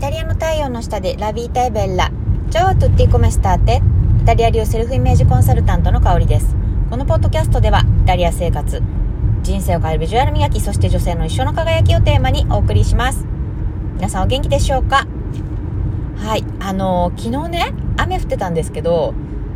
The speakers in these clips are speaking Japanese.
イタリアの太陽の下でラビータエベッラ。チャオトゥッティコメスターテ。イタリア流セルフイメージコンサルタントの香りです。このポッドキャストでは、イタリア生活、人生を変えるビジュアル磨き、そして女性の一生の輝きをテーマにお送りします。皆さんお元気でしょうか？はい。あのー、昨日ね、雨降ってたんですけど、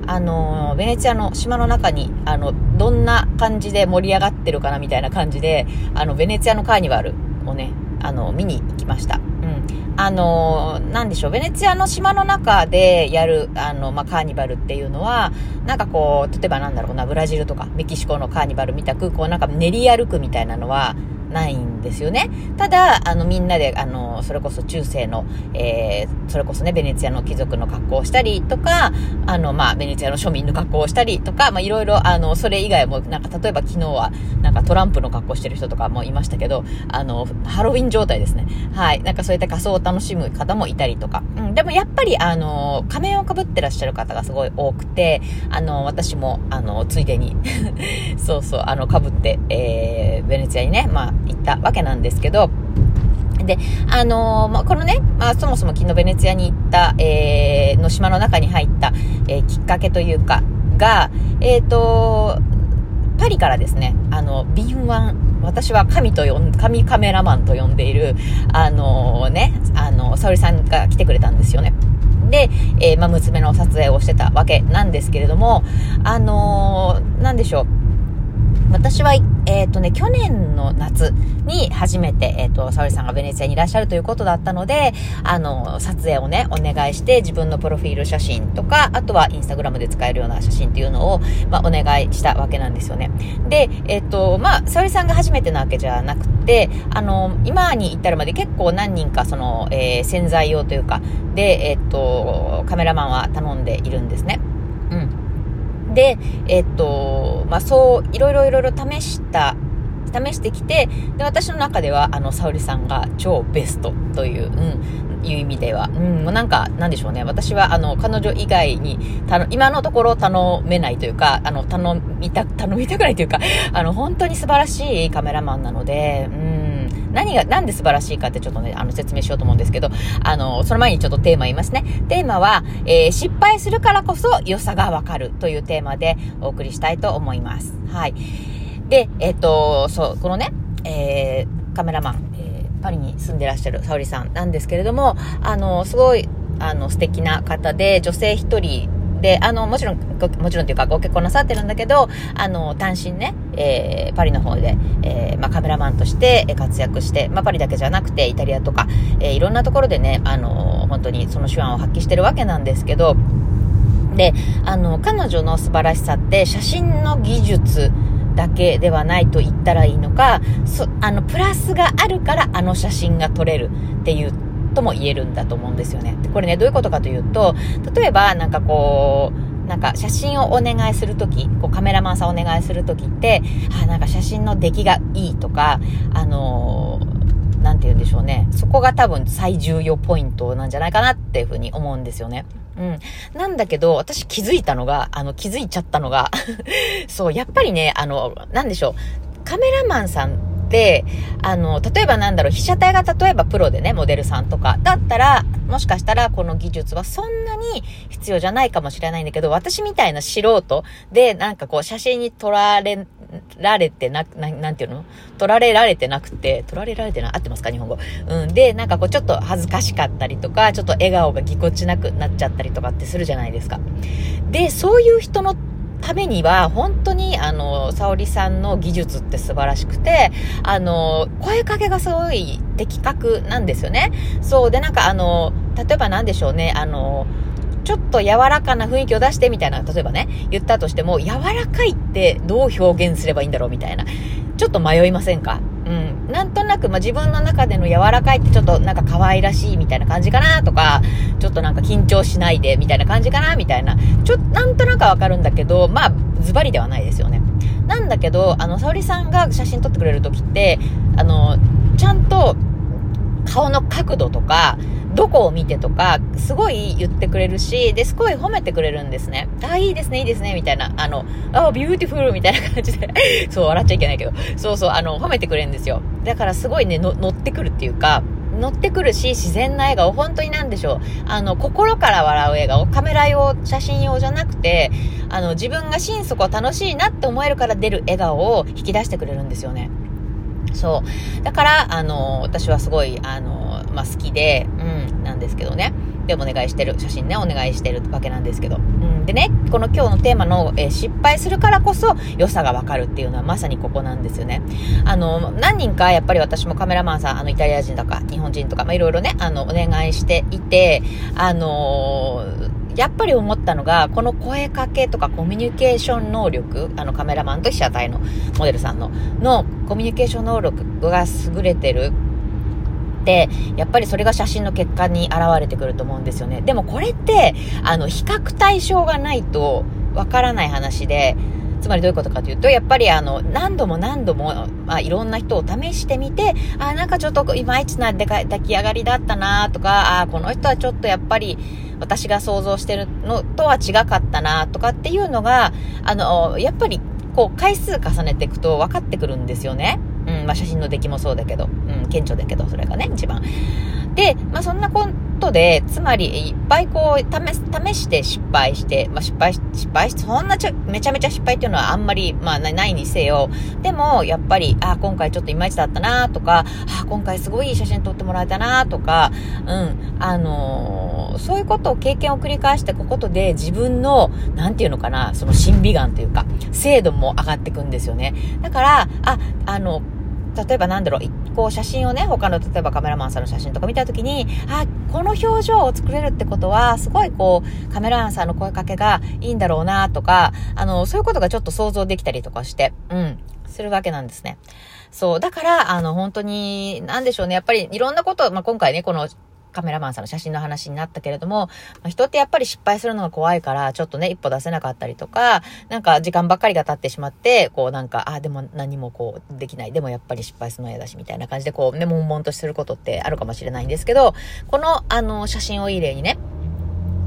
あの、ベネツィアの島の中に、あの、どんな感じで盛り上がってるかなみたいな感じで、あの、ベネツィアのカーニバルをね、あの、見に行きました。うん。あの、なんでしょう、ベネチアの島の中でやる、あの、まあ、カーニバルっていうのは、なんかこう、例えばなんだろうな、ブラジルとかメキシコのカーニバルみたく、こうなんか練り歩くみたいなのは、ないんですよね。ただ、あの、みんなで、あの、それこそ中世の、えー、それこそね、ベネツィアの貴族の格好をしたりとか、あの、まあ、ベネツィアの庶民の格好をしたりとか、まあ、いろいろ、あの、それ以外も、なんか、例えば昨日は、なんかトランプの格好してる人とかもいましたけど、あの、ハロウィン状態ですね。はい。なんかそういった仮装を楽しむ方もいたりとか。うん。でもやっぱり、あの、仮面をかぶってらっしゃる方がすごい多くて、あの、私も、あの、ついでに そうそう、あの、かぶって、えー、ベネツィアにね、まあ、ったわけなんですけど、で、あのー、まあ、このね、まあ、そもそも昨日ベネツィアに行った、えー、の島の中に入った、えー、きっかけというか、が、えっ、ー、と、パリからですね、あの、敏腕、私は神と呼ん、神カメラマンと呼んでいる、あの、ね、あの、沙織さんが来てくれたんですよね。で、え、まあ、娘の撮影をしてたわけなんですけれども、あのー、なんでしょう。私は、えっ、ー、とね、去年の夏に初めて、えっ、ー、と、沙織さんがベネツィアにいらっしゃるということだったので、あの、撮影をね、お願いして、自分のプロフィール写真とか、あとはインスタグラムで使えるような写真っていうのを、まあ、お願いしたわけなんですよね。で、えっ、ー、と、まあ、沙織さんが初めてなわけじゃなくて、あの、今に至るまで結構何人か、その、えー、潜在用というか、で、えっ、と、カメラマンは頼んでいるんですね。うん。で、えっと、まあ、そう、いろいろいろいろ試した、試してきて、で、私の中では、あの、沙織さんが超ベストという、うん、いう意味では、うん、もうなんか、なんでしょうね。私は、あの、彼女以外に、たの、今のところ頼めないというか、あの、頼みた、頼みたくないというか、あの、本当に素晴らしいカメラマンなので、うん、何が、なんで素晴らしいかってちょっとね、あの、説明しようと思うんですけど、あの、その前にちょっとテーマ言いますね。テーマは、えー、失敗するからこそ良さがわかるというテーマでお送りしたいと思います。はい。で、えっ、と、そう、このね、えー、カメラマン、えー、パリに住んでらっしゃる沙織さんなんですけれども、あの、すごい、あの、素敵な方で、女性一人で、あの、もちろん、もちろんというかご結婚なさってるんだけど、あの、単身ね、えー、パリの方で、えー、まあ、カメラマンとして活躍して、まあ、パリだけじゃなくて、イタリアとか、えー、いろんなところでね、あの、本当にその手腕を発揮してるわけなんですけど、で、あの、彼女の素晴らしさって、写真の技術、だけではないと言ったらいいのか、そあの、プラスがあるからあの写真が撮れるっていうとも言えるんだと思うんですよね。これね、どういうことかというと、例えばなんかこう、なんか写真をお願いするとき、こうカメラマンさんお願いするときって、あ、なんか写真の出来がいいとか、あのー、なんて言うんでしょうね。そこが多分最重要ポイントなんじゃないかなっていうふうに思うんですよね。うん。なんだけど、私気づいたのが、あの、気づいちゃったのが そう、やっぱりね、あの、なんでしょう。カメラマンさん、あの、例えばなんだろう、被写体が例えばプロでね、モデルさんとか、だったら、もしかしたらこの技術はそんなに必要じゃないかもしれないんだけど、私みたいな素人で、なんかこう、写真に撮られ、られてな、ななんていうの？撮られられてなくて、撮られられてな、合ってますか？日本語。うん。で、なんかこうちょっと恥ずかしかったりとか、ちょっと笑顔がぎこちなくなっちゃったりとかってするじゃないですか。で、そういう人のためには、本当に、あの、沙織さんの技術って素晴らしくて、あの、声かけがすごい的確なんですよね。そう。で、なんかあの、例えば何でしょうね、あの、ちょっと柔らかな雰囲気を出してみたいな、例えばね、言ったとしても、柔らかいってどう表現すればいいんだろうみたいな。ちょっと迷いませんか？うん。なんとなく、まあ、自分の中での柔らかいってちょっとなんか可愛らしいみたいな感じかなとか、ちょっとなんか緊張しないでみたいな感じかなみたいな。ちょっとなんとなくわかるんだけど、まあ、ズバリではないですよね。なんだけど、あの、沙織さんが写真撮ってくれる時って、あの、ちゃんと顔の角度とか、どこを見てとか、すごい言ってくれるし、で、すごい褒めてくれるんですね。あ、いいですね、いいですね、みたいな。あの、あ、ビューティフルみたいな感じで そう、笑っちゃいけないけど。そうそう、あの、褒めてくれるんですよ。だからすごいね、乗ってくるっていうか、乗ってくるし、自然な笑顔、本当になんでしょう。あの、心から笑う笑顔、カメラ用、写真用じゃなくて、あの、自分が心底楽しいなって思えるから出る笑顔を引き出してくれるんですよね。そう。だから、あの、私はすごい、あの、まあ、好きで、うん、なんですけどね。で、お願いしてる、写真ね、お願いしてるわけなんですけど。うん、でね、この今日のテーマの、えー、失敗するからこそ良さがわかるっていうのはまさにここなんですよね。あの、何人かやっぱり私もカメラマンさん、あの、イタリア人とか日本人とか、まあ、いろいろね、あの、お願いしていて、あのーやっぱり思ったのが、この声かけとかコミュニケーション能力、あのカメラマンと被写体のモデルさんの、のコミュニケーション能力が優れてる、やっぱりそれが写真の結果に現れてくると思うんですよね。でもこれって、あの、比較対象がないとわからない話で、つまりどういうことかというと、やっぱりあの、何度も何度も、まあ、いろんな人を試してみて、あ、なんかちょっといまいちな出来上がりだったなとか、あ、この人はちょっとやっぱり、私が想像してるのとは違かったなとかっていうのが、あの、やっぱりこう回数重ねていくと分かってくるんですよね。うん、まあ写真の出来もそうだけど、うん、顕著だけど、それがね、一番。で、まあそんなことで、つまりいっぱいこう、試、試して失敗して、まあ失敗、失敗し、そんなちょ、めちゃめちゃ失敗っていうのはあんまり、まあないにせよ、でも、やっぱり、あ、今回ちょっといまいちだったなとか、あ、今回すごい写真撮ってもらえたなとか、うん、あのー、そういうことを経験を繰り返していくことで、自分の、なんていうのかな、その審美眼というか、精度も上がっていくんですよね。だから、あ、あの、例えばなんだろう、こう写真をね、他の例えばカメラマンさんの写真とか見た時に、あ、この表情を作れるってことは、すごいこう、カメラマンさんの声かけがいいんだろうなとか、あの、そういうことがちょっと想像できたりとかして、うん、するわけなんですね。そう。だから、あの、本当に、なんでしょうね。やっぱりいろんなこと、まあ、今回ね、このカメラマンさんの写真の話になったけれども、人ってやっぱり失敗するのが怖いから、ちょっとね、一歩出せなかったりとか、なんか時間ばっかりが経ってしまって、こうなんか、あ、でも何もこうできない。でもやっぱり失敗するの嫌だし、みたいな感じでこうね、悶々とすることってあるかもしれないんですけど、このあの写真をいい例にね、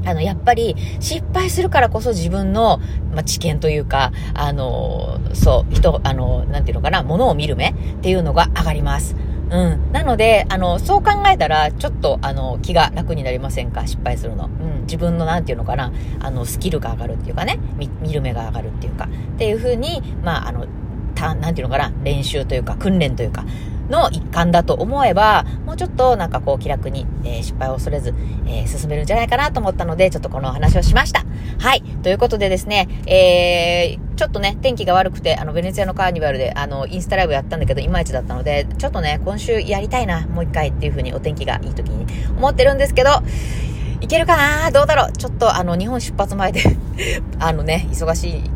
あの、やっぱり失敗するからこそ自分の、まあ、知見というか、あの、そう、人、あの、なんていうのかな、ものを見る目っていうのが上がります。うん。なので、あの、そう考えたら、ちょっと、あの、気が楽になりませんか？失敗するの。うん。自分の、なんていうのかな、あの、スキルが上がるっていうかね、見、見る目が上がるっていうか、っていうふうに、まあ、あの、た、なんていうのかな、練習というか、訓練というか、の一環だと思えば、もうちょっとなんかこう気楽に、えー、失敗を恐れず、えー、進めるんじゃないかなと思ったので、ちょっとこのお話をしました。はい。ということでですね、えー、ちょっとね、天気が悪くて、あの、ベネツィアのカーニバルで、あの、インスタライブやったんだけど、いまいちだったので、ちょっとね、今週やりたいな、もう一回っていう風にお天気がいい時に思ってるんですけど、いけるかな？どうだろう？ちょっとあの、日本出発前で あのね、忙しい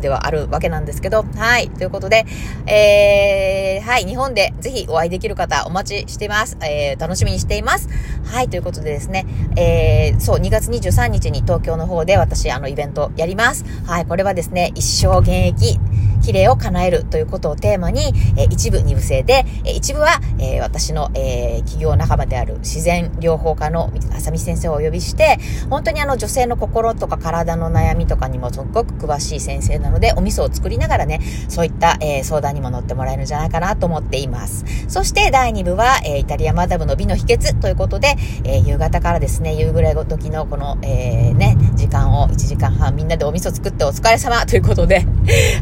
ではあるわけなんですけど、はい。ということで、えー、はい。日本でぜひお会いできる方お待ちしています。えー、楽しみにしています。はい。ということでですね、えー、そう、2月23日に東京の方で私、あの、イベントやります。はい。これはですね、一生現役、綺麗を叶えるということをテーマに、えー、一部二部制で、えー、一部は、えー、私の、えー、企業仲間である自然療法家の浅見先生をお呼びして、本当にあの女性の心とか体の悩みとかにもすごく詳しい先生なので、お味噌を作りながらね、そういった、えー、相談にも乗ってもらえるんじゃないかなと思っています。そして第2部は、えー、イタリアマダムの美の秘訣ということで、えー、夕方からですね、夕暮れ時のこの、えー、ね、時間を1時間半みんなでお味噌作ってお疲れ様ということで、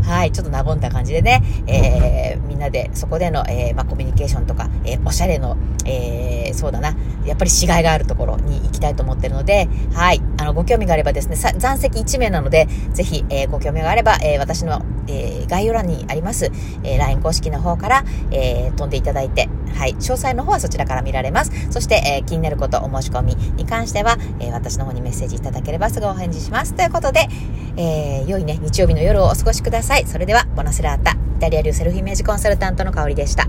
はい、ちょっとなぼんだ感じでね、えー、みんなでそこでの、えー、まあ、コミュニケーションとか、えー、おしゃれの、えー、そうだな、やっぱり死骸があるところに行きたいと思ってるので、はい、あの、ご興味があればですね、残席1名なので、ぜひ、えー、ご興味があれば、えー、私の、えー、概要欄にあります、えー、LINE 公式の方から、えー、飛んでいただいて、はい、詳細の方はそちらから見られます。そして、えー、気になること、お申し込みに関しては、えー、私の方にメッセージいただければすぐお返事します。ということで、えー、良いね、日曜日の夜をお過ごしください。それでは、ボナスラータ、イタリア流セルフイメージコンサルタントの香りでした。